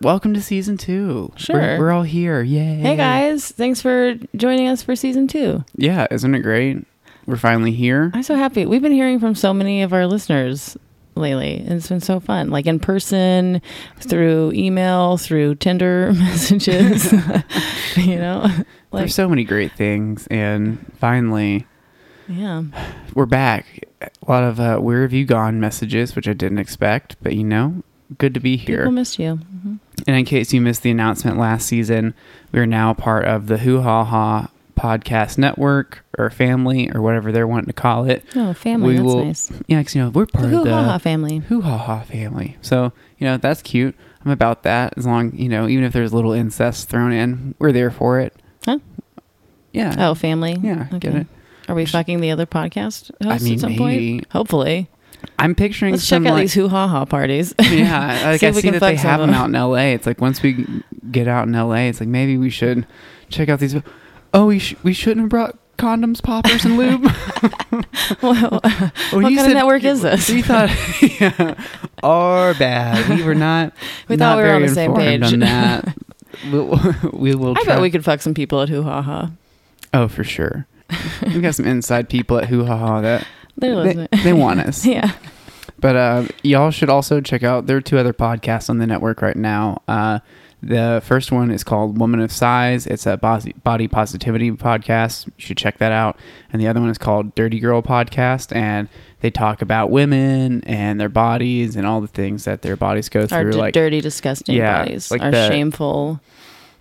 Welcome to season two. Sure. We're, we're all here. Yay. Hey guys, thanks for joining us for season two. Yeah, isn't it great? We're finally here. I'm so happy. We've been hearing from so many of our listeners lately. and It's been so fun, like in person, through email, through Tinder messages. you know, like There's so many great things. And finally, yeah, we're back. A lot of uh, where have you gone messages, which I didn't expect, but you know, good to be here. people missed you. hmm And in case you missed the announcement last season, we are now part of the Hoo Ha Ha podcast network or family or whatever they're wanting to call it. Oh, family. We that's will- nice. Yeah, 'cause, you know, we're The part of Hoo Ha Ha family. Hoo Ha Ha family. So, you know, that's cute. I'm about that. As long, you know, even if there's a little incest thrown in, we're there for it. Huh? Yeah. Oh, family. Yeah, get it. Are we fucking the other podcast host mean, at some maybe. point? Hopefully. I'm picturing Let's some check out like, these hoo ha ha parties. yeah, like See I see can that they have them them. out in LA. It's like once we get out in LA, it's like maybe we should check out these. Oh, we sh- we shouldn't have brought condoms, poppers, and lube. Well, Oh, what you kind of network is this? We thought, yeah, our bad. We were not. We not thought we were on the same page. On that. We'll, we will. I bet we could fuck some people at hoo ha ha. Oh, for sure. we got some inside people at Hoo Ha Ha that They, they want us. yeah. But uh, y'all should also check out. There are two other podcasts on the network right now. Uh, the first one is called Woman of Size. It's a body, positivity podcast. You should check that out. And the other one is called Dirty Girl Podcast, and they talk about women and their bodies and all the things that their bodies go Our through. d- like dirty, disgusting Yeah, bodies. like Our the- shameful,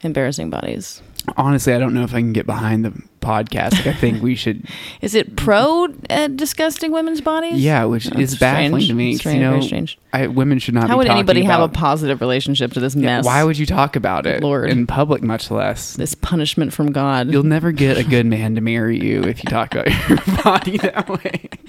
embarrassing bodies. Honestly, I don't know if I can get behind the podcast. Like, I think we should Is it pro uh, disgusting women's bodies? Yeah, which That's is baffling strange. to me. Strange, you know, very strange. I, women should not. How would anybody have a positive relationship to this Yeah, mess? Why would you talk about it Lord. in public, much less? this punishment from God? You'll never get a good man to marry you if you talk about your body that way.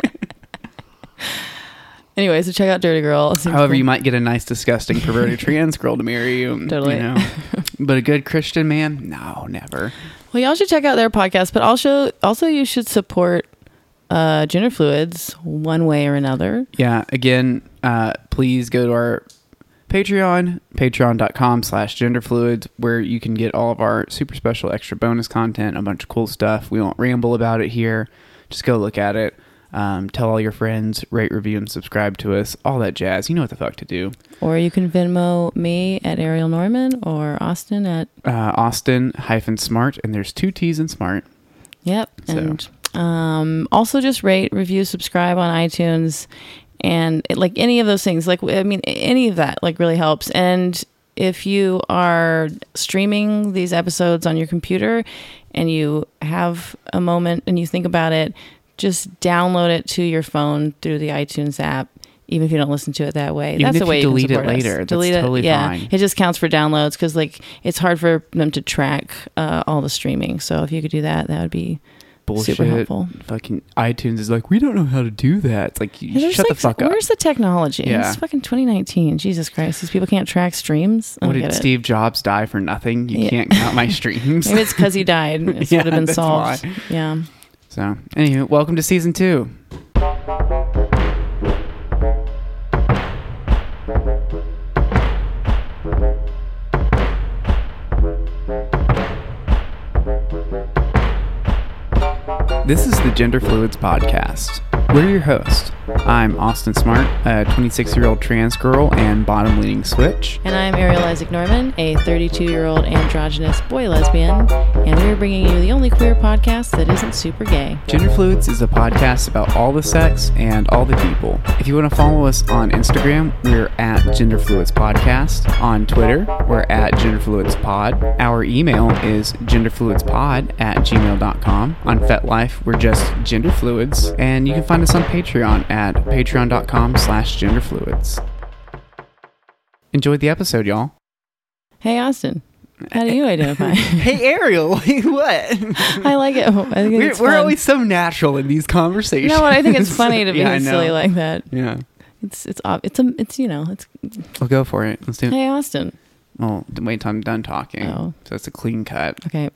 anyway, so check out Dirty Girl. However, cool. you might get a nice, disgusting, perverted trans girl to marry you. you Totally. know. But a good Christian man, no, never. Well, y'all should check out their podcast, but also also you should support uh, gender fluids one way or another. Yeah. Again, uh, please go to our Patreon, patreon.com slash genderfluids, where you can get all of our super special extra bonus content, a bunch of cool stuff. We won't ramble about it here. Just go look at it. Um, tell all your friends, rate, review, and subscribe to us. All that jazz. You know what the fuck to do. Or you can Venmo me at Ariel Norman or Austin at Uh, Austin hyphen smart, and there's two T's in smart. Yep. So- And um, also just rate, review, subscribe on iTunes and it, like any of those things. Like, I mean, any of that like really helps. And if you are streaming these episodes on your computer and you have a moment and you think about it, just download it to your phone through the iTunes app. Even if you don't listen to it that way, Even that's the way you delete it support us. later, that's delete totally it, yeah. fine. It just counts for downloads because like it's hard for them to track uh, all the streaming. So if you could do that, that would be Bullshit. Super helpful. Fucking iTunes is like, we don't know how to do that. It's like, Yeah, shut the fuck up. Where's the technology? Yeah. It's fucking 2019. Jesus Christ. These people can't track streams. I What did get it. Steve Jobs die for nothing? You Yeah. can't count my streams. Maybe it's because he died. It Yeah, would have been solved. why. Yeah. So, anyway, welcome to season two. This is the Gender Fluids Podcast. We're your hosts. I'm Austin Smart, a 26 year old trans girl and bottom leaning switch. And I'm Ariel Isaac Norman, a 32 year old androgynous boy lesbian. And we're bringing you the only queer podcast that isn't super gay. Gender Fluids is a podcast about all the sex and all the people. If you want to follow us on Instagram, we're at Gender Fluids Podcast. On Twitter, we're at Gender Fluids Pod. Our email is genderfluidspod at gmail.com. On FetLife, we're just Gender Fluids. And you can find us on Patreon at patreon.com slash genderfluids. Enjoyed the episode, y'all. Hey, Austin. How do you identify? Hey, Ariel, what? I like it. I think We're, we're always so natural in these conversations. You know what? I think it's funny to be Yeah, silly like that. Yeah. It's it's it's a it's you know it's We'll go for it. Let's do it. hey Austin. Oh, wait until I'm done talking. Oh. So it's a clean cut. Okay.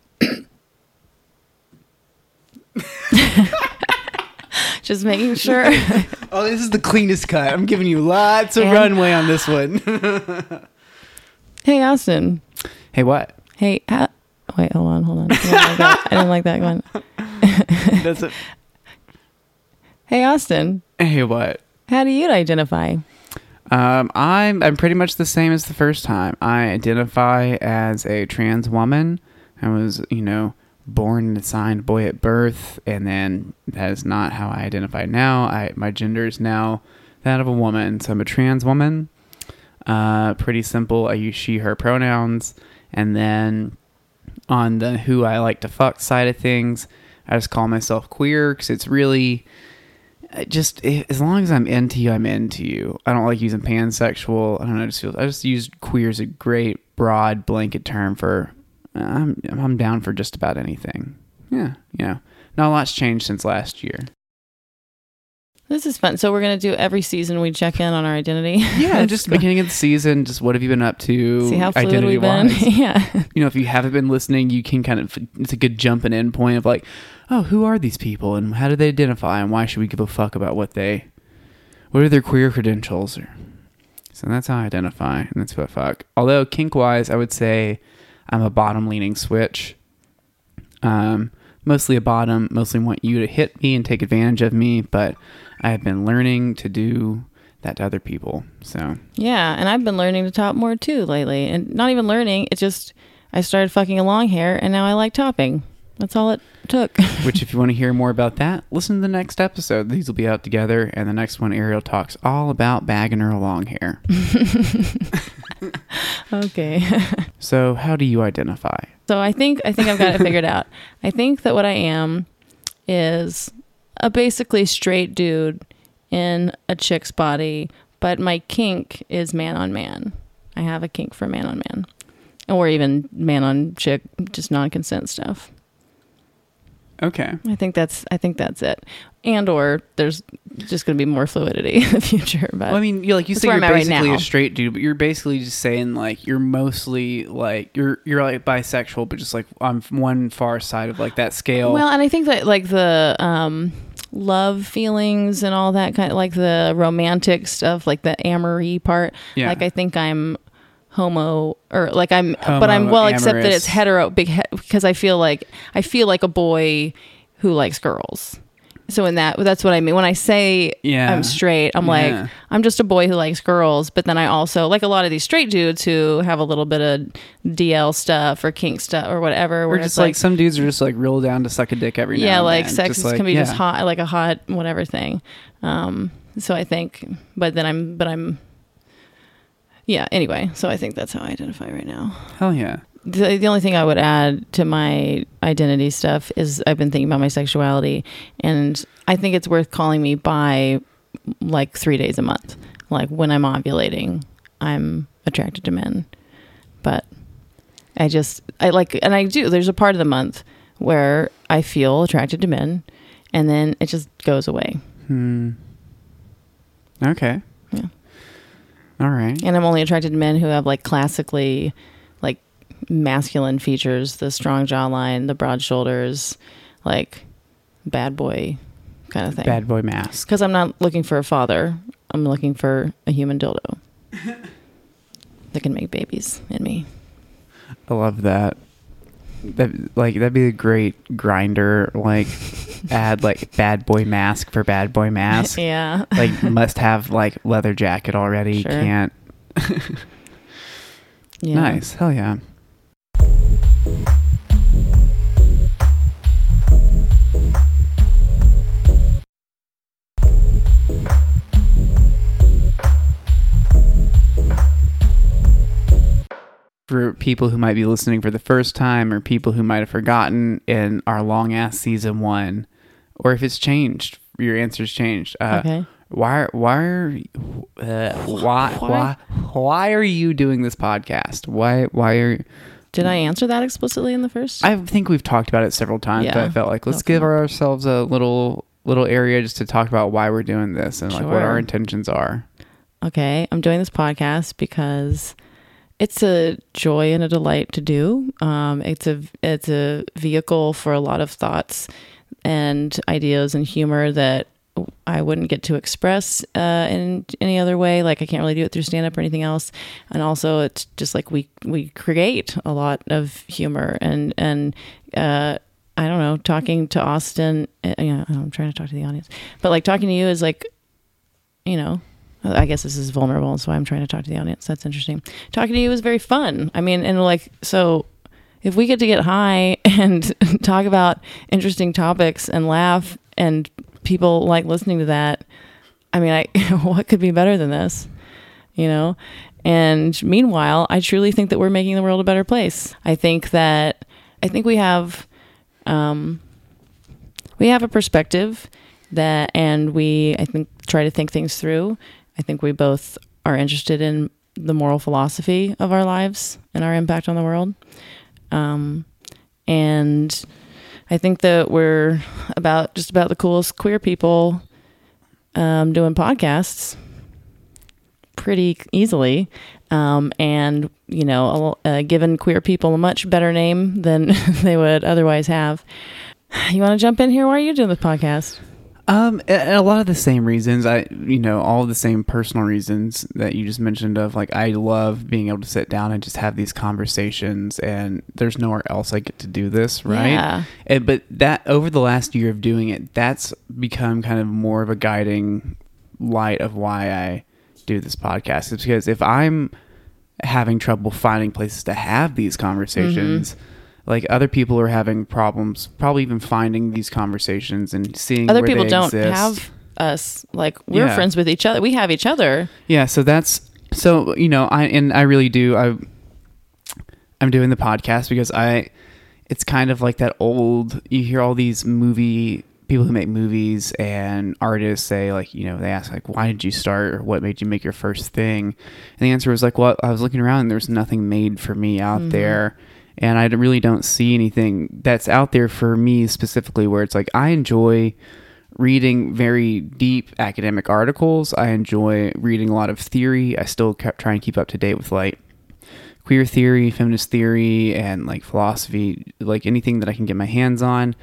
Just making sure. Oh, this is the cleanest cut. I'm giving you lots of And- runway on this one. Hey, Austin. Hey, what? Hey, ha- wait, hold on, hold on. I didn't like that. I didn't like that one. Does it? Hey, Austin. Hey, what? How do you identify? Um, I'm I'm pretty much the same as the first time. I identify as a trans woman. I was, you know, born and assigned boy at birth, and then that is not how I identify now. I my gender is now that of a woman, so I'm a trans woman. Uh, pretty simple. I use she/her pronouns, and then on the who I like to fuck side of things, I just call myself queer because it's really just eh, as long as I'm into you, I'm into you. I don't like using pansexual. I don't know. I just feel I just use queer as a great broad blanket term for I'm I'm down for just about anything. Yeah, you know, not a lot's changed since last year. This is fun. So we're gonna do every season. We check in on our identity. Yeah, just the beginning of the season. Just what have you been up to? see how fluid we've been. yeah. you know, if you haven't been listening, you can kind of it's a good jumping in point of like, oh, who are these people and how do they identify and why should we give a fuck about what they, what are their queer credentials? Or, so that's how I identify and that's what fuck. Although kink wise, I would say I'm a bottom leaning switch. Um, mostly a bottom. Mostly want you to hit me and take advantage of me, but I have been learning to do that to other people. So Yeah, and I've been learning to top more too lately. And not even learning, it just I started fucking a long hair and now I like topping. That's all it took. Which, if you want to hear more about that, listen to the next episode. These will be out together, and the next one, Ariel talks all about bagging her long hair. okay. so, how do you identify? So I think I think I've got it figured out. I think that what I am is a basically straight dude in a chick's body, but my kink is man on man. I have a kink for man on man. Or even man on chick, just non consent stuff. Okay. I think that's I think that's it. And or there's just gonna be more fluidity in the future. But Well, I mean, you like you say you're I'm right basically a straight dude, but you're basically just saying like you're mostly like you're you're like bisexual, but just like on one far side of like that scale. Well, and I think that like the um love feelings and all that kind of like the romantic stuff, like the amory part. Yeah. Like I think I'm homo or like I'm but I'm well amorous. it's hetero big he- because I feel like I feel like a boy who likes girls. So in that that's what I mean when I say Yeah. I'm straight, I'm Yeah. like I'm just a boy who likes girls, but then I also like a lot of these straight dudes who have a little bit of DL stuff or kink stuff or whatever or where just it's like, some dudes are just like real down to suck a dick every now yeah like then. sex Just is like, can be just hot like a hot whatever thing um so i think but then i'm but i'm yeah anyway so i think that's how i identify right now Hell yeah. the, the only thing i would add to my identity stuff is i've been thinking about my sexuality and i think it's worth calling me by like three days a month like when i'm ovulating i'm attracted to men but i just i like and i do there's a part of the month where i feel attracted to men and then it just goes away Hmm. Okay. All right. and i'm only attracted to men who have like classically like masculine features the strong jawline the broad shoulders like bad boy kind of thing Bad boy mask. because i'm not looking for a father i'm looking for a human dildo that can make babies in me I love that. That like that'd be a great Grindr like add like bad boy mask for bad boy mask. yeah like must have like leather jacket already. Sure. Can't. yeah Nice. Hell yeah. For people who might be listening for the first time or people who might have forgotten in our long ass season one, or if it's changed, your answer's changed. Uh, okay why why are you- uh, why why why are you doing this podcast? Why why are did i answer that explicitly in the first I think we've talked about it several times, but I felt like let's Okay. give ourselves a little little area just to talk about why we're doing this and like what our intentions are. okay, I'm doing this podcast because it's a joy and a delight to do. Um, it's a it's a vehicle for a lot of thoughts and ideas and humor that I wouldn't get to express uh, in any other way. Like I can't really do it through stand up or anything else. And also, it's just like we we create a lot of humor and and uh, I don't know, talking to Austin. Uh, yeah, I'm trying to talk to the audience, but like talking to you is like, you know, I guess this is vulnerable, so I'm trying to talk to the audience. That's interesting. Talking to you is very fun. I mean, and like so if we get to get high and talk about interesting topics and laugh and people like listening to that, I mean, I what could be better than this? You know? And meanwhile, I truly think that we're making the world a better place. I think that I think we have um we have a perspective that and we I think try to think things through. I think we both are interested in the moral philosophy of our lives and our impact on the world. Um, and I think that we're about just about the coolest queer people um, doing podcasts pretty easily. Um, and, you know, uh, given queer people a much better name than they would otherwise have. You want to jump in here? Why are you doing this podcast? Um, a, a lot of the same reasons. I, you know, all the same personal reasons that you just mentioned. Of like, I love being able to sit down and just have these conversations, and there's nowhere else I get to do this, right? Yeah. And, but that over the last year of doing it, that's become kind of more of a guiding light of why I do this podcast. It's because if I'm having trouble finding places to have these conversations. Mm-hmm like other people are having problems probably even finding these conversations and seeing other people don't exist. have us. Like we're Yeah. friends with each other. We have each other. Yeah so that's so you know i and i really do i i'm doing the podcast because i it's kind of like that old you hear all these movie people who make movies and artists say like you know they ask like why did you start? Or what made you make your first thing? And the answer was like well i was looking around and there's nothing made for me out mm-hmm. there and i really don't see anything that's out there for me specifically where it's like i enjoy reading very deep academic articles i enjoy reading a lot of theory i still trying to keep up to date with like queer theory, feminist theory, and like philosophy, like anything that I can get my hands on.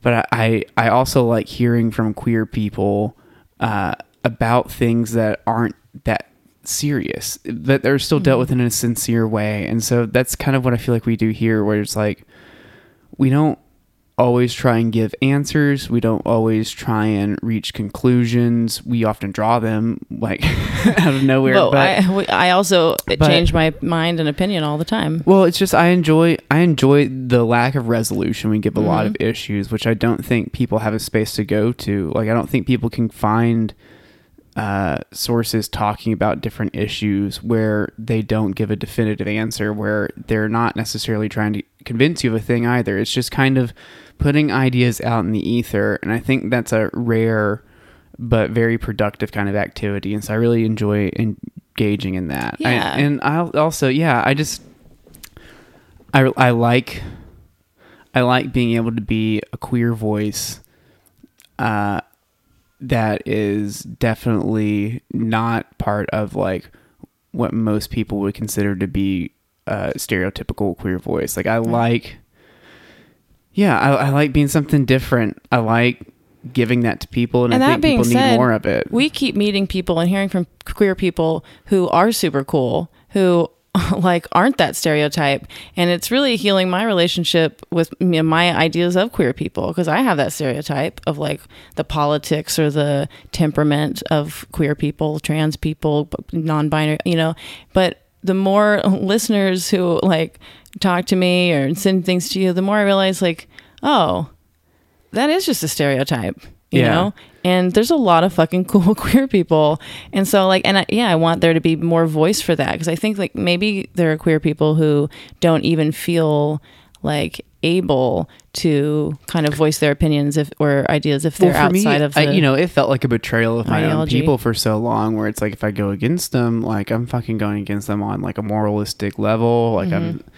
But I, I also like hearing from queer people uh, about things that aren't that serious, that they're still dealt with in a sincere way. And so that's kind of what I feel like we do here, where it's like we don't always try and give answers. We don't always try and reach conclusions. We often draw them like out of nowhere. but but I, we- I also but- change my mind and opinion all the time Well, it's just I enjoy I enjoy the lack of resolution we give a lot of Mm-hmm. issues, which I don't think people have a space to go to. Like I don't think people can find uh, sources talking about different issues where they don't give a definitive answer, where they're not necessarily trying to convince you of a thing either. It's just kind of putting ideas out in the ether, and I think that's a rare but very productive kind of activity. And so I really enjoy engaging in that. I- Yeah. and I also, yeah, I just I, I like I like being able to be a queer voice uh, that is definitely not part of like what most people would consider to be a stereotypical queer voice. Like I like yeah, I, I like being something different. I like giving that to people, and, and I think people said need more of it. we keep meeting people and hearing from queer people who are super cool who like aren't that stereotype and it's really healing my relationship with my ideas of queer people because i have that stereotype of like the politics or the temperament of queer people trans people non-binary you know but the more listeners who like talk to me or send things to you the more i realize like oh that is just a stereotype, you Yeah. know? And there's a lot of fucking cool queer people. And so, like, and I, yeah, I want there to be more voice for that because I think, like, maybe there are queer people who don't even feel like able to kind of voice their opinions if or ideas if they're Well, outside me, of the, I, you know, it felt like a betrayal of my own people for so long. Where it's like if I go against them, like I'm fucking going against them on like a moralistic level. Like I'm, Mm-hmm.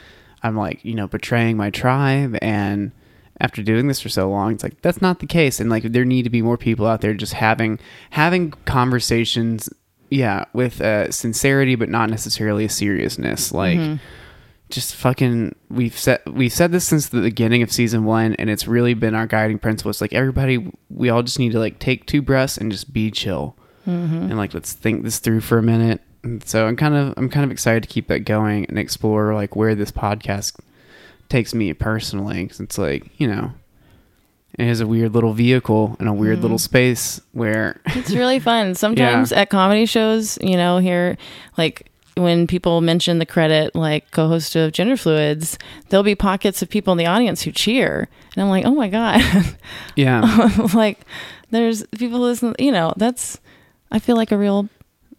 I'm like you know betraying my tribe. And after doing this for so long, it's like that's not the case. And like there need to be more people out there just having having conversations. Yeah, with uh, sincerity, but not necessarily a seriousness. Like Mm-hmm. just fucking we've said we've said this since the beginning of season one and it's really been our guiding principle it's like everybody we all just need to like take two breaths and just be chill and like let's think this through for a minute and so i'm kind of i'm kind of excited to keep that going and explore like where this podcast takes me personally because it's like you know it is a weird little vehicle in a weird little mm. space where It's really fun. Sometimes at comedy shows, you know, here, like when people mention the credit, like co host of Gender Fluids, there'll be pockets of people in the audience who cheer. And I'm like, oh my God. yeah like, there's people who listen, you know, that's, I feel like a real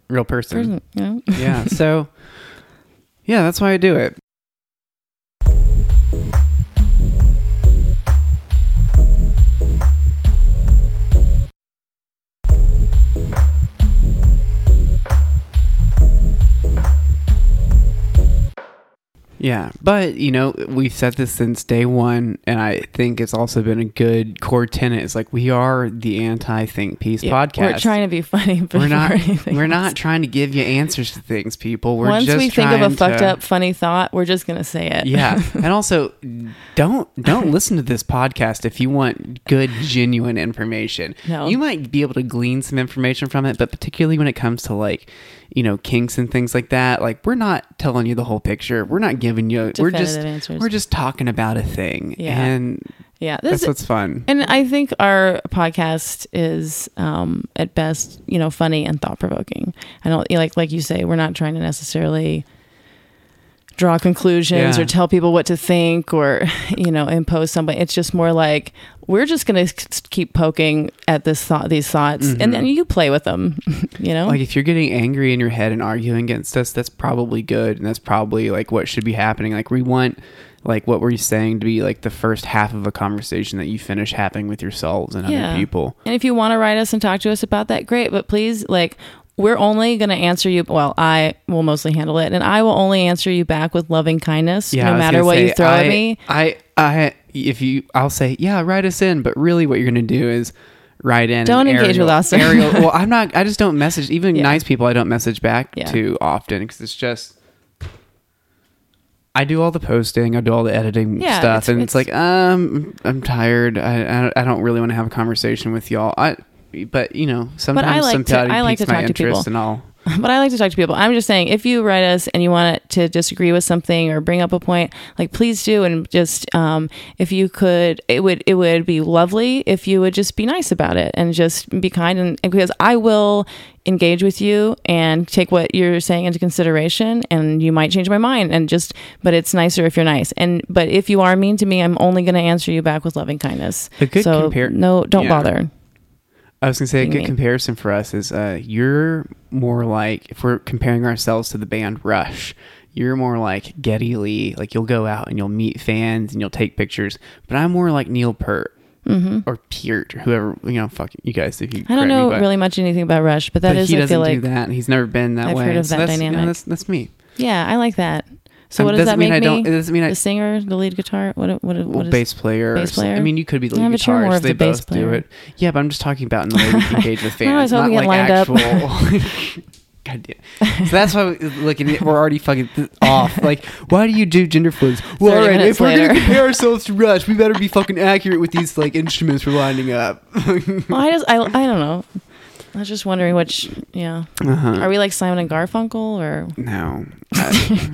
real person person, you know? yeah so yeah that's why i do it Yeah, but you know, we've said this since day one, and I think it's also been a good core tenet. It's like we are the anti think piece Yeah, podcast. We're trying to be funny, but we're not we're not trying to give you answers to things, people. We're Once we think of a fucked to- up, funny thought, we're just going to say it. Yeah, and also don't don't listen to this podcast if you want good, genuine information. No. you might be able to glean some information from it, but particularly when it comes to like you know kinks and things like that, like we're not telling you the whole picture. We're not giving you. we're just answers. we're just talking about a thing, Yeah. and yeah. This that's what's fun. And I think our podcast is, um, at best, you know, funny and thought provoking. I don't like, like you say, we're not trying to necessarily draw conclusions Yeah. or tell people what to think or, you know, impose somebody. It's just more like we're just going to keep poking at this thought, these thoughts, and then you play with them. you know, Mm-hmm. Like if you're getting angry in your head and arguing against us, that's probably good, and that's probably like what should be happening. Like we want, like what were you saying to be like the first half of a conversation that you finish having with yourselves and Yeah. other people. And if you want to write us and talk to us about that, great. But please, like, we're only going to answer you. Well, I will mostly handle it, and I will only answer you back with loving kindness, I no matter what you throw I, at me. I, I, if you, I'll say, yeah, write us in, but really, what you're gonna do is write in. Don't engage with us. Ariel, well, I'm not. I just don't message. Even Yeah. nice people, I don't message back Yeah. too often because it's just. I do all the posting, I do all the editing Yeah, stuff, it's- and it's, it's- like, um, I'm tired. I, I, I don't really want to have a conversation with y'all. I, but you know, sometimes like to- somebody I like to my talk to people. interest, and I'll. but I like to talk to people. I'm just saying, if you write us and you want to disagree with something or bring up a point, like please do, and just um, if you could, it would it would be lovely if you would just be nice about it and just be kind, and, and because I will engage with you and take what you're saying into consideration, and you might change my mind, and just, but it's nicer if you're nice, and but if you are mean to me, I'm only going to answer you back with loving kindness. So compar- no, don't yeah. bother. I was gonna say a good comparison for us is uh, you're more like if we're comparing ourselves to the band Rush, you're more like Geddy Lee. Like you'll go out and you'll meet fans and you'll take pictures. But I'm more like Neil Peart or Peart or whoever you know. Fuck you guys if you. Mm-hmm. I don't me, know but- really much anything about Rush, but that but is, he I doesn't feel do like, that. He's never been that I've way. heard of So that that's, you know, dynamic. that's that's me. yeah, I like that. So what does that mean make I don't- me? it doesn't mean I- the singer, the lead guitar. What? What? What Well, is bass player. bass something. I mean, you could be the lead but you're more guitarist. They the bass both do it. Yeah, but I'm just talking about in the way we engage with fans. I was not like lined up. actual. God damn. So that's why we- at we're already fucking off. Like, why do you do gender fluids? Well, 30 all right, if we're later. gonna compare ourselves to Rush, we better be fucking accurate with these like instruments we're lining up. Well, I just I, I don't know. I was just wondering which. Yeah. uh-huh. Are we like Simon and Garfunkel or? No. I-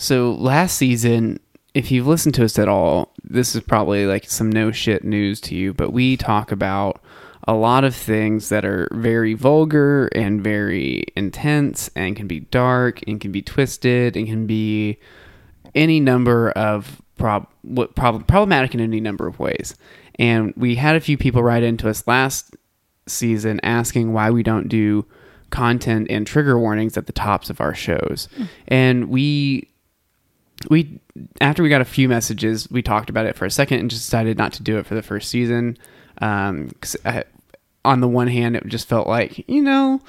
So last season, if you've listened to us at all, this is probably like some no shit news to you, but we talk about a lot of things that are very vulgar and very intense and can be dark and can be twisted and can be any number of prob- what prob- problematic in any number of ways. And we had a few people write into us last season asking why we don't do content and trigger warnings at the tops of our shows. Hmm. And we we after we got a few messages, we talked about it for a second and just decided not to do it for the first season. Um, 'cause I, on the one hand, it just felt like you know,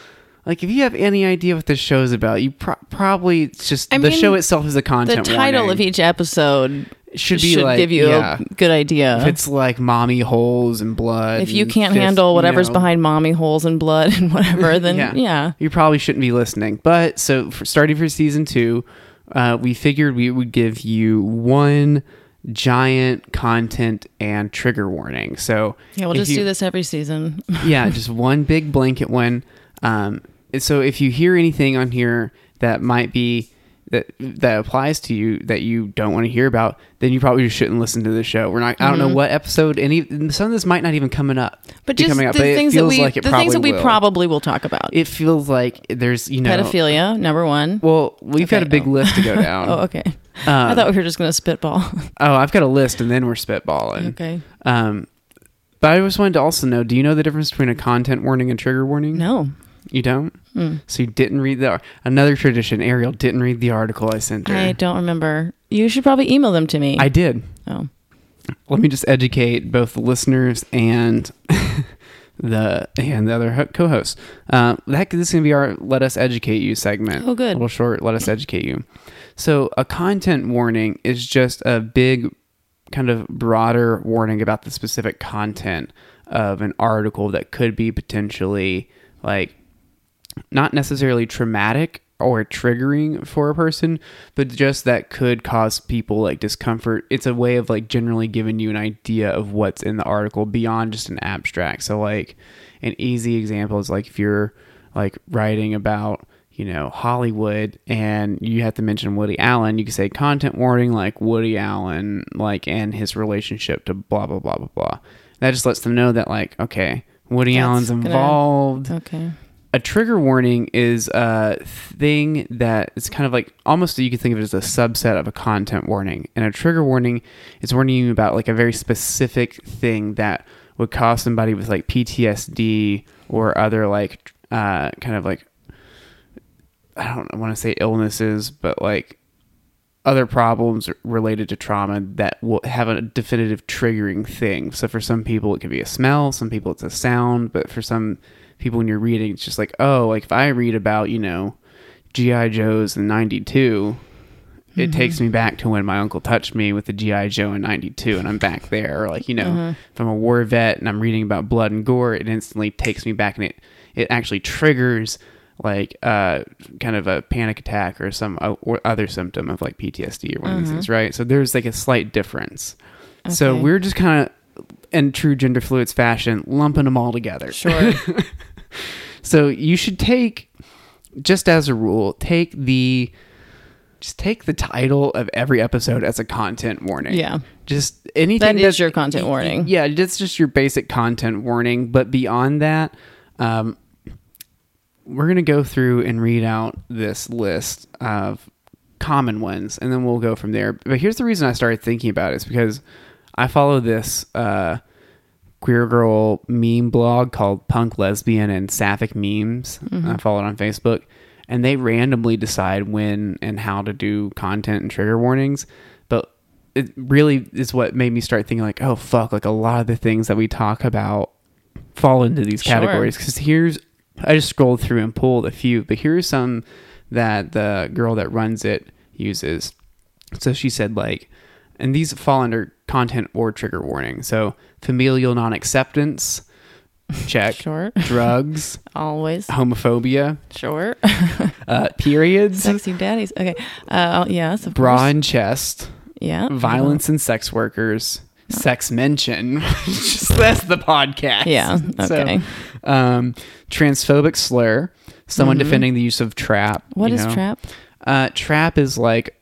like if you have any idea what this show is about, you pro- probably it's just I the mean, show itself is a content. The title warning. of each episode should should, like give you yeah. a good idea. If it's like mommy holes and blood, if you can't fist, handle you whatever's know, behind mommy holes and blood and whatever, then Yeah. yeah. you probably shouldn't be listening. But so for starting for season two, uh, we figured we would give you one giant content and trigger warning. So Yeah, we'll just you- do this every season. yeah, just one big blanket one. Um, so if you hear anything on here that might be that that applies to you that you don't want to hear about, then you probably just shouldn't listen to the show. We're not. I don't know what episode any. Some of this might not even coming up. Mm-hmm. But just coming up, the things that we like the things that we will. probably will talk about. It feels like there's you know Pedophilia, number one. Well, we've got a big oh. list to go down. oh, okay. I Um, thought we were just gonna spitball. oh, I've got a list, and then we're spitballing. okay. Um, but I just wanted to also know: Do you know the difference between a content warning and trigger warning? No. You don't? Mm. So you didn't read the another tradition. Ariel didn't read the article I sent her. I don't remember. You should probably email them to me. I did. oh. Let me just educate both the listeners and the and the other co-hosts. Uh, that this is gonna be our "Let Us Educate You" segment. Oh, good. A little short. Let us educate you. So a content warning is just a big, kind of broader warning about the specific content of an article that could be potentially like not necessarily traumatic or triggering for a person, but just that could cause people like discomfort. It's a way of like generally giving you an idea of what's in the article beyond just an abstract. So like an easy example is like if you're like writing about you know Hollywood and you have to mention Woody Allen, you can say content warning like Woody Allen like and his relationship to blah blah blah blah blah. That just lets them know that like okay, Woody That's Allen's gonna- involved Okay. A trigger warning is a thing that it's kind of like almost you could think of it as a subset of a content warning. And a trigger warning is warning you about like a very specific thing that would cause somebody with like PTSD or other like uh, kind of like I don't want to say illnesses, but like other problems related to trauma that will have a definitive triggering thing. So for some people, it could be a smell. Some people, it's a sound. But for some people, when you're reading, it's just like, oh, like if I read about, you know, GI Joes in '92, it takes me back to when my uncle touched me with the GI Joe in '92, and I'm back there. Or like you know, if I'm a war vet and I'm reading about blood and gore, it instantly takes me back, and it it actually triggers like uh kind of a panic attack or some uh, or other symptom of like PTSD or one of these things, right? So there's like a slight difference. So we're just kind of in true gender fluids fashion lumping them all together. Sure. So you should take, just as a rule, take the, just take the title of every episode as a content warning. Yeah. Just anything That is your content warning. Yeah, that's just your basic content warning. But beyond that, um, we're gonna go through and read out this list of common ones, and then we'll go from there. But here's the reason I started thinking about it is because I follow this uh, queer girl meme blog called Punk Lesbian and Sapphic Memes. Mm-hmm. I follow it on Facebook, and they randomly decide when and how to do content and trigger warnings. But it really is what made me start thinking like, oh fuck, like a lot of the things that we talk about fall into these categories. Because here's, I just scrolled through and pulled a few, but here's some that the girl that runs it uses. So she said like, and these fall under content or trigger warning. So familial non-acceptance, check. Sure. Drugs, Always. homophobia, Sure. uh, periods, Sexy daddies. Okay. Uh, yes, of bra course. and chest, Yeah. violence and sex workers, sex mention. Just that's the podcast. Yeah. So, Okay. um, transphobic slur. Someone defending the use of trap. Mm-hmm. What is know. trap? Uh, trap is like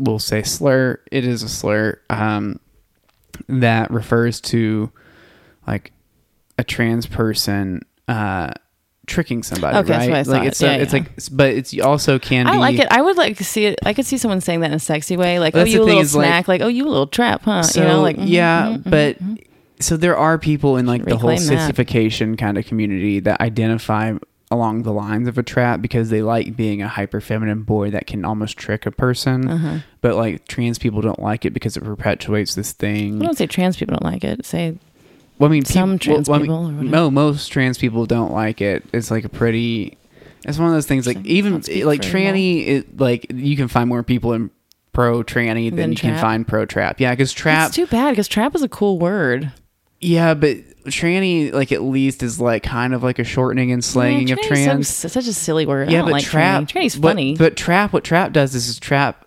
we'll say slur. It is a slur um, that refers to like a trans person uh, tricking somebody. Okay, that's right? what I like thought. it's Yeah, a, it's like, but it's also can I be. like it. I would like to see it. I could see someone saying that in a sexy way, like, "Oh, you a little is, like- snack," like, "Oh, you a little trap, huh?" So you know, like, mhm, yeah, mhm, but mhm. so there are people in like the whole that. sissification kind of community that identify along the lines of a trap because they like being a hyper feminine boy that can almost trick a person. Uh-huh. But like trans people don't like it because it perpetuates this thing. I don't say trans people don't like it. Say Well, I mean, Some peop- trans well, I mean, people or no, most trans people don't like it. It's like a pretty. It's one of those things like even like tranny, it, like you can find more people in pro tranny than, Than you can find pro trap. Yeah, because trap, It's too bad because trap is a cool word. yeah, but tranny like at least is like kind of like a shortening and slanging Yeah, of trans. So, such a silly word. Yeah, but like trap, tranny. Tranny's funny. But trap, what trap does is, is trap.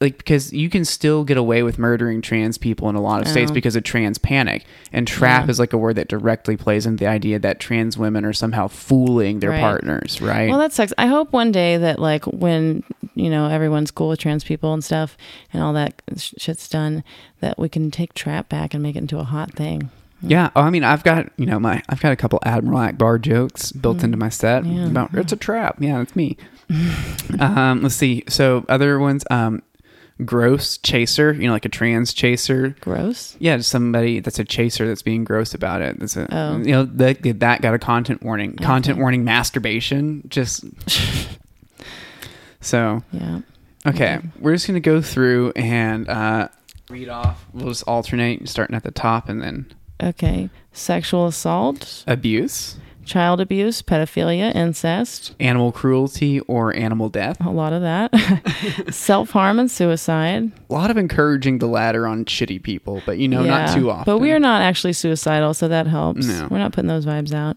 Like because you can still get away with murdering trans people in a lot of states Oh. because of trans panic, and trap Yeah. is like a word that directly plays into the idea that trans women are somehow fooling their Right. partners, right? Well, that sucks. I hope one day that like when you know everyone's cool with trans people and stuff, and all that sh- shit's done, that we can take trap back and make it into a hot thing. Yeah, oh, I mean, I've got you know my I've got a couple Admiral Ackbar jokes built into my set Mm. Yeah. about it's a trap. Yeah, it's me. um, let's see. So other ones, um, gross chaser. You know, like a trans chaser. Gross. Yeah, just somebody that's a chaser that's being gross about it. That's a Oh. you know that that got a content warning. Content warning. Masturbation. Just so Yeah. okay. Okay. We're just gonna go through and uh, read off. We'll just alternate, starting at the top and then Okay. Sexual assault, abuse. child abuse, pedophilia, incest. animal cruelty or animal death. A lot of that. Self harm and suicide. A lot of encouraging the latter on shitty people, but you know, not too often. But we are not actually suicidal, so that helps. No. We're not putting those vibes out.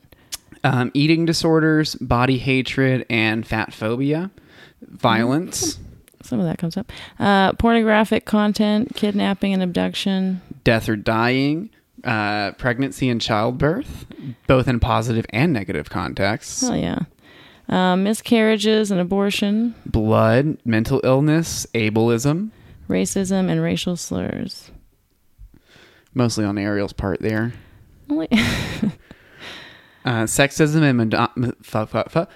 um, eating disorders, body hatred, and fat phobia, violence, Some of that comes up. Uh, pornographic content, kidnapping and abduction. death or dying, uh, pregnancy and childbirth, both in positive and negative contexts, Hell yeah. Uh, miscarriages and abortion, blood, mental illness, ableism, racism and racial slurs. mostly on Ariel's part there. Only- Uh, sexism and mono- m-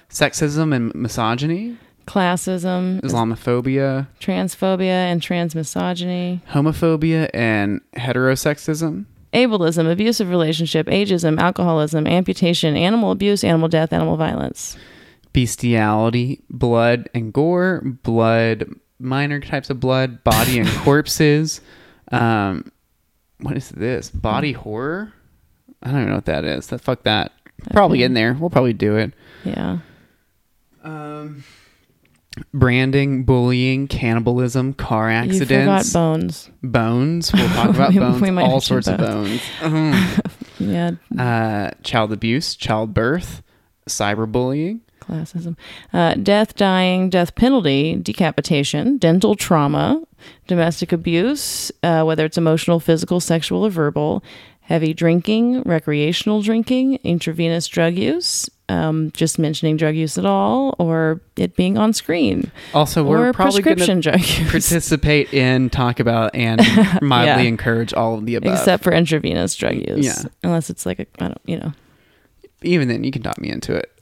sexism and misogyny, Classism, Islamophobia, transphobia and transmisogyny, homophobia and heterosexism, ableism, abusive relationship, ageism, alcoholism, amputation, animal abuse, animal death, animal violence. bestiality, blood and gore, blood, minor types of blood, body and corpses. Um, what is this? Body horror? I don't even know what that is. That fuck that. Probably Okay. in there. We'll probably do it. Yeah. Um, branding, bullying, cannibalism, car You forgot accidents, bones. bones. We'll talk about We- bones. we all sorts of bones. Yeah. uh, child abuse, childbirth, cyberbullying, Classism. Uh, death, dying, death penalty, decapitation, dental trauma, domestic abuse, uh, whether it's emotional, physical, sexual, or verbal, heavy drinking, recreational drinking, intravenous drug use, um, just mentioning drug use at all, or it being on screen, Also, we're probably going prescription to drug use, participate in, talk about, and mildly Yeah. encourage all of the above. except for intravenous drug use. Yeah. Unless it's like a, I don't, you know. Even then, you can talk me into it.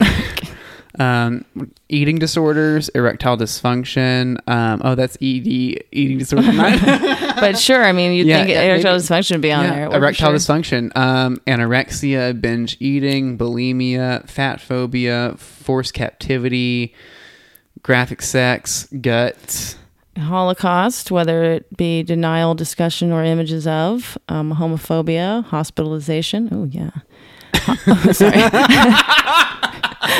um, eating disorders, erectile dysfunction. Um, oh, that's ED, eating disorder. But sure, I mean, you'd Yeah, think yeah, erectile maybe- dysfunction would be on Yeah, there. Erectile sure. dysfunction, um, anorexia, binge eating, bulimia, fat phobia, forced captivity, graphic sex, guts. Holocaust, whether it be denial, discussion, or images of, um, homophobia, hospitalization. Oh, yeah. Ho- Sorry.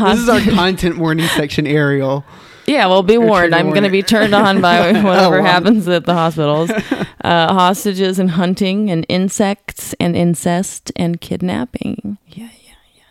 This is our content warning section, Ariel. Yeah, well, be warned. I'm going to be turned on by whatever Oh, wow. happens at the hospitals. Uh, hostages and hunting, and insects and incest and kidnapping. Yeah, yeah, yeah.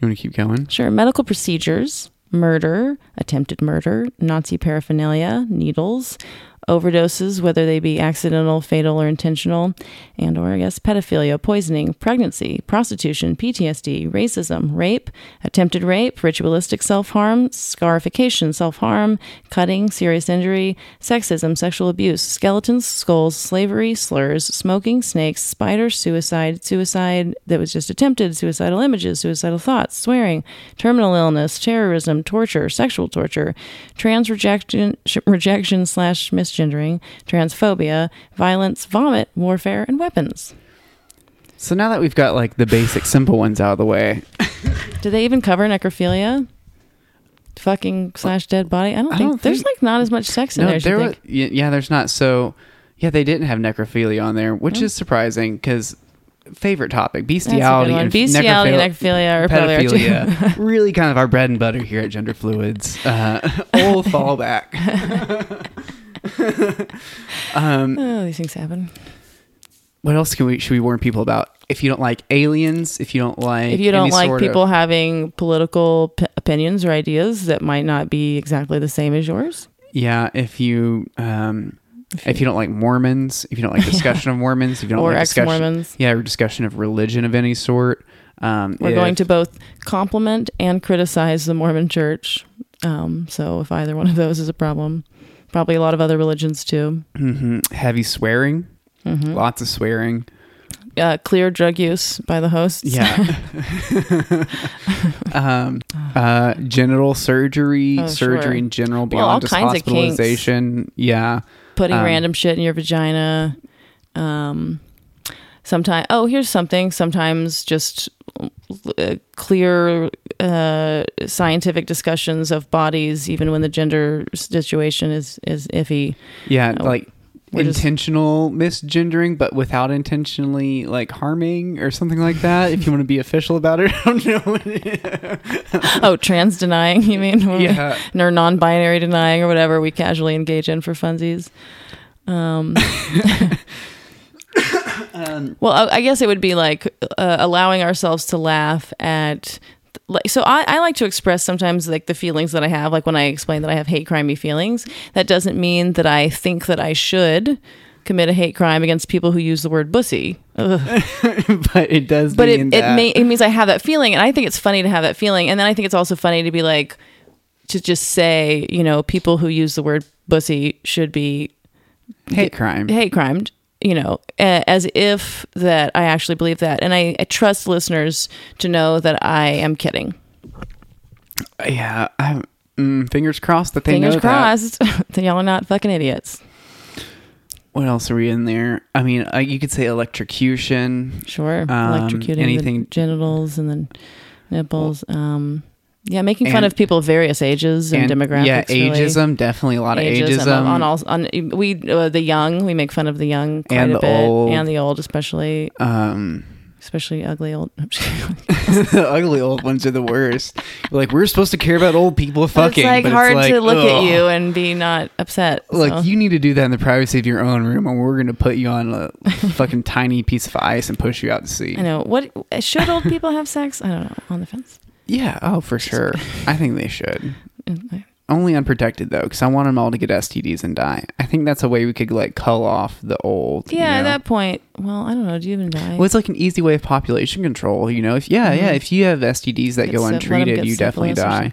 You want to keep going? Sure. Medical procedures, murder, attempted murder, Nazi paraphernalia, needles, overdoses, whether they be accidental, fatal, or intentional, and or I guess pedophilia, poisoning, pregnancy, prostitution, PTSD, racism, rape, attempted rape, ritualistic self-harm, scarification, self-harm, cutting, serious injury, sexism, sexual abuse, skeletons, skulls, slavery, slurs, smoking, snakes, spiders, suicide, suicide that was just attempted, suicidal images, suicidal thoughts, swearing, terminal illness, terrorism, torture, sexual torture, trans rejection, rejection slash misgendering, transphobia, violence, vomit, warfare, and weapons. So now that we've got like the basic simple ones out of the way, Do they even cover necrophilia? Fucking slash dead body. I don't I think don't there's think- like not as much sex in no, there. there was, yeah, there's not. So yeah, they didn't have necrophilia on there, which Hmm. is surprising because favorite topic: That's a good bestiality, and Bestiality necrophilia our two. pedophilia. really, kind of our bread and butter here at Gender Fluids. Uh, old fallback. um, oh, these things happen. what else can we should we warn people about? If you don't like aliens, if you don't like, if you don't like sort of- people having political p- opinions or ideas that might not be exactly the same as yours, yeah, if you um, if you don't like Mormons, if you don't like discussion of Mormons, if you don't or like ex-Mormons, yeah, or discussion of religion of any sort. Um, we're if- going to both compliment and criticize the Mormon Church. Um, so if either one of those is a problem, probably a lot of other religions too. Mhm. heavy swearing, hmm lots of swearing. Uh, clear drug use by the hosts. Yeah. um, uh, genital surgery, Oh, surgery sure. in general, beyond all kinds of kinks. Yeah. putting Um, random shit in your vagina. Um, sometimes, oh, here's something. Sometimes just uh, clear uh, scientific discussions of bodies, even when the gender situation is is iffy. Yeah. No, like we're just- intentional misgendering, but without intentionally like harming or something like that. if you want to be official about it, I don't know. oh, trans denying, you mean? yeah. or non-binary denying, or whatever we casually engage in for funsies. Um, Um, Well, I I guess it would be like uh, allowing ourselves to laugh at. Like, so I, I like to express sometimes like the feelings that I have. Like when I explain that I have hate crimey feelings, that doesn't mean that I think that I should commit a hate crime against people who use the word bussy. But it does. But it mean it, that- may, it means I have that feeling, and I think it's funny to have that feeling. And then I think it's also funny to be like to just say, you know, people who use the word bussy should be hate crime. hate crimed you know as if that i actually believe that and I, I trust listeners to know that i am kidding Yeah. I, mm, fingers crossed that they fingers know that. crossed that y'all are not fucking idiots What else are we in there? I mean, uh, you could say electrocution. sure Um, electrocuting anything- the genitals and then nipples um yeah making fun And- of people of various ages and, demographics Yeah, really. ageism. Definitely a lot of ageism. on all on we uh, the young we make fun of the young quite And a the bit old. and the old especially um, especially ugly old ugly old ones are the worst. Like we're supposed to care about old people fucking. it's like hard like, to look ugh. at you and be not upset Like so. you need to do that in the privacy of your own room, and we're gonna put you on a fucking tiny piece of ice and push you out to sea. I know. What should old people have sex? I don't know. On the fence. Yeah, oh for sure. I think they should. Only unprotected though, because I want them all to get STDs and die. I think that's a way we could like cull off the old. you Yeah, at that point. Well, I don't know. Do you even die? Well, it's like an easy way of population control. You know, if yeah, yeah, mm-hmm. if you have STDs that Get go syph- let 'em untreated, you definitely die.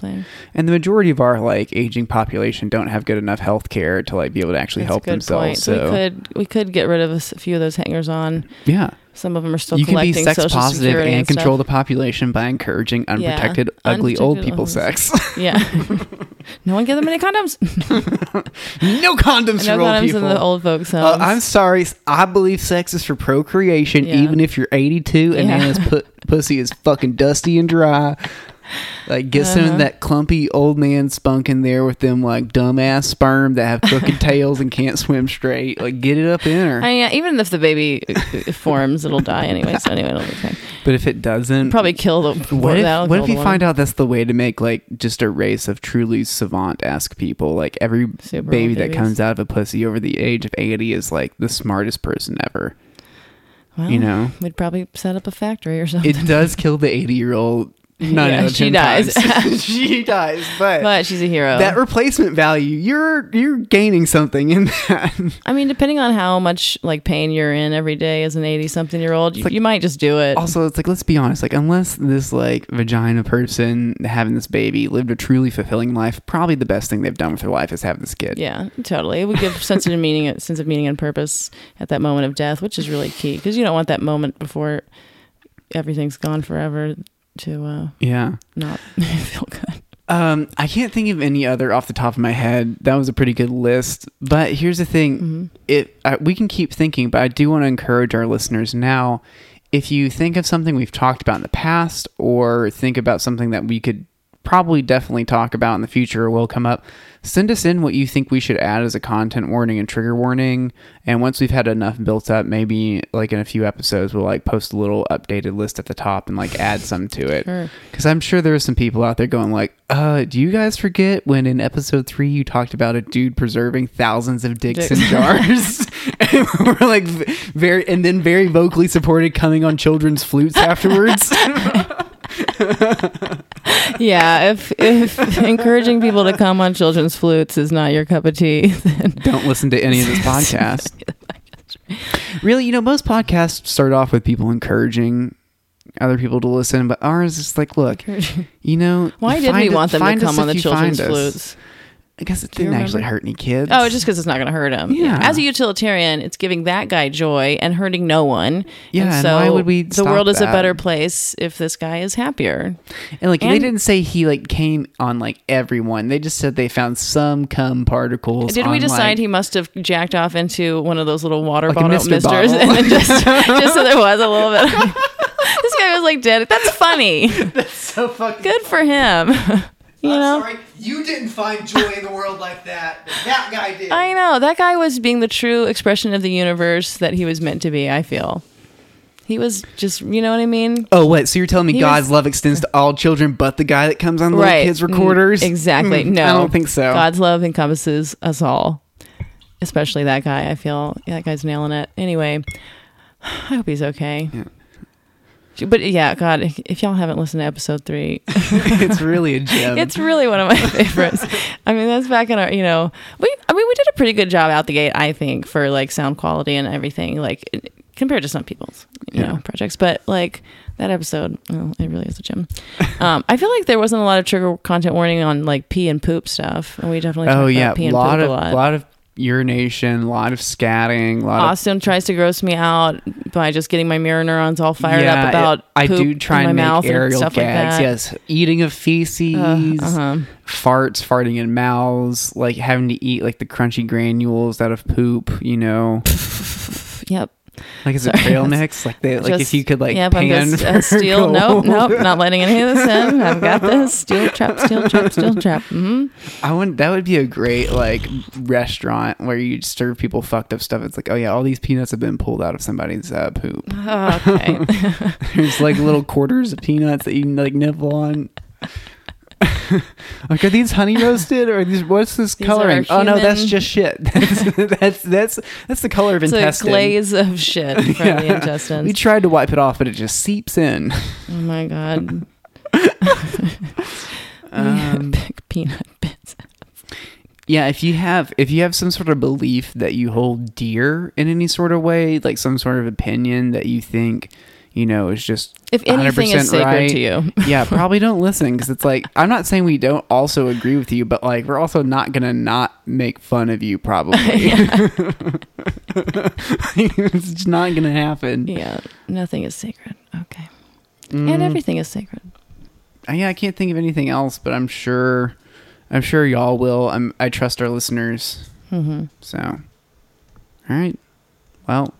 And the majority of our like aging population don't have good enough health care to like be able to actually That's help themselves. point. So, we could we could get rid of a few of those hangers on. yeah, Some of them are still you can be sex positive and, and, control the population by encouraging unprotected, ugly old people old- sex. Yeah. no one give them any condoms. no condoms no for old condoms people. in the old folks' Uh. I'm sorry. I believe sex is for procreation, Yeah. even if you're 82 and Yeah. Pu- pussy is fucking dusty and dry. Like, get some Uh-huh. of that clumpy old man spunk in there with them, like, dumbass sperm that have crooked tails and can't swim straight. Like, get it up in her. I mean, even if the baby uh, forms, it'll die anyway. So anyway, it'll be fine. but if it doesn't, Probably kill the. what if, what if you find out that's the way to make, like, just a race of truly savant esque people? Like, every Super baby that comes out of a pussy over the age of 80 is, like, the smartest person ever. Well, you know? we'd probably set up a factory or something. It does kill the 80 year old. Yeah, of she 10 dies. she dies, but, but she's a hero. that replacement value, you're you're gaining something in that. I mean, depending on how much like pain you're in every day as an 80 something year old, you, like- you might just do it. also, it's like let's be honest, like unless this like vagina person having this baby lived a truly fulfilling life, probably the best thing they've done with their life is have this kid. yeah, totally. It would give sense of meaning, sense of meaning and purpose at that moment of death, which is really key because you don't want that moment before everything's gone forever to uh, Yeah. not feel good. Um, I can't think of any other off the top of my head. That was a pretty good list. But here's the thing: Mhm. it uh, we can keep thinking, but I do want to encourage our listeners now. If you think of something we've talked about in the past, or think about something that we could probably definitely talk about in the future will come up. Send us in what you think we should add as a content warning and trigger warning. And once we've had enough built up, maybe like in a few episodes, we'll like post a little updated list at the top and like add some to it. Sure. Because I'm sure there are some people out there going like, uh, do you guys forget when in episode three you talked about a dude preserving thousands of dicks in jars? and we're like very, and then very vocally supported coming on children's flutes afterwards. yeah, if if encouraging people to come on children's flutes is not your cup of tea, then Don't listen to any of this podcast. really, you know, most podcasts start off with people encouraging other people to listen, but ours is like, look, you know, why did we want them to come on the children's flutes? us. I guess it didn't actually hurt any kids. Oh, just because it's not going to hurt him. Yeah. As a utilitarian, it's giving that guy joy and hurting no one. Yeah, And and so why would we The world is a better place if this guy is happier. and like they didn't say he like came on like everyone. They just said they found some cum particles. Did we decide like- he must have jacked off into one of those little water Like bottle misters bottle. and then just just so there was a little bit. this guy was like dead. That's funny. That's so fucking Good for him. You know. you didn't find joy in the world like that. That guy did. I know that guy was being the true expression of the universe that he was meant to be. I feel he was just, you know what I mean? Oh wait, so you're telling me He God's was- love extends to all children, but the guy that comes on little right. kids recorders? Mm, Exactly. Mm, No, I don't think so. God's love encompasses us all, especially that guy. I feel yeah, that guy's nailing it. Anyway, I hope he's okay. Yeah. But yeah, God, if, if y'all haven't listened to episode three, it's really a gem. it's really one of my favorites. I mean, that's back in our, you know, we, I mean, we did a pretty good job out the gate, I think, for like sound quality and everything, like compared to some people's, you Yeah. know, projects. But like that episode, well, it really is a gem. Um, I feel like there wasn't a lot of trigger content warning on like pee and poop stuff, and we definitely talked oh about yeah, pee a and lot poop of a lot. lot of urination, a lot of scatting, a lot of Austin tries to gross me out by just getting my mirror neurons all fired yeah, up about it- I do try and my make mouth aerial gags. like. Yes, eating of feces, Uh, uh-huh. farts, farting in mouths, like having to eat like the crunchy granules out of poop. You know, Yep. Like is it Sorry, trail that's mix? Like they like if you could like I'm pan just uh, steel. Nope, gold. nope, not letting any of this in. I've got this steel trap, steel trap, steel trap. Mm-hmm. I want that would be a great like restaurant where you serve people fucked up stuff. It's like, oh yeah, all these peanuts have been pulled out of somebody's uh, poop. Okay. There's like little quarters of peanuts that you can like nibble on. like, are these honey roasted or are these? What's this These coloring? Oh no, that's just shit. That's that's that's, that's the color of it's a glaze of shit from Yeah. the intestines. We tried to wipe it off, but it just seeps in. oh my god. Um, Big peanut bits. yeah, if you have if you have some sort of belief that you hold dear in any sort of way, like some sort of opinion that you think, you know, is just If anything 100% is sacred right, to you, yeah, probably don't listen because it's like I'm not saying we don't also agree with you, but like we're also not gonna not make fun of you. Probably, it's just not gonna happen. yeah, nothing is sacred. Okay, Mm. and everything is sacred. Uh, yeah, I can't think of anything else, but I'm sure, I'm sure y'all will. I'm, I trust our listeners. hmm So, all right. Well,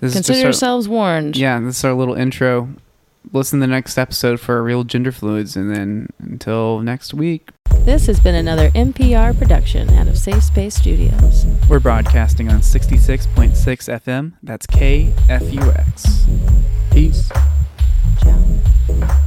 this Consider yourselves warned. Our, yeah, this is our little intro. Listen to the next episode for real gender fluids, and then until next week, This has been another NPR production out of Safe Space Studios. we're broadcasting on 66.6 FM. That's KFUX. Peace. Ciao.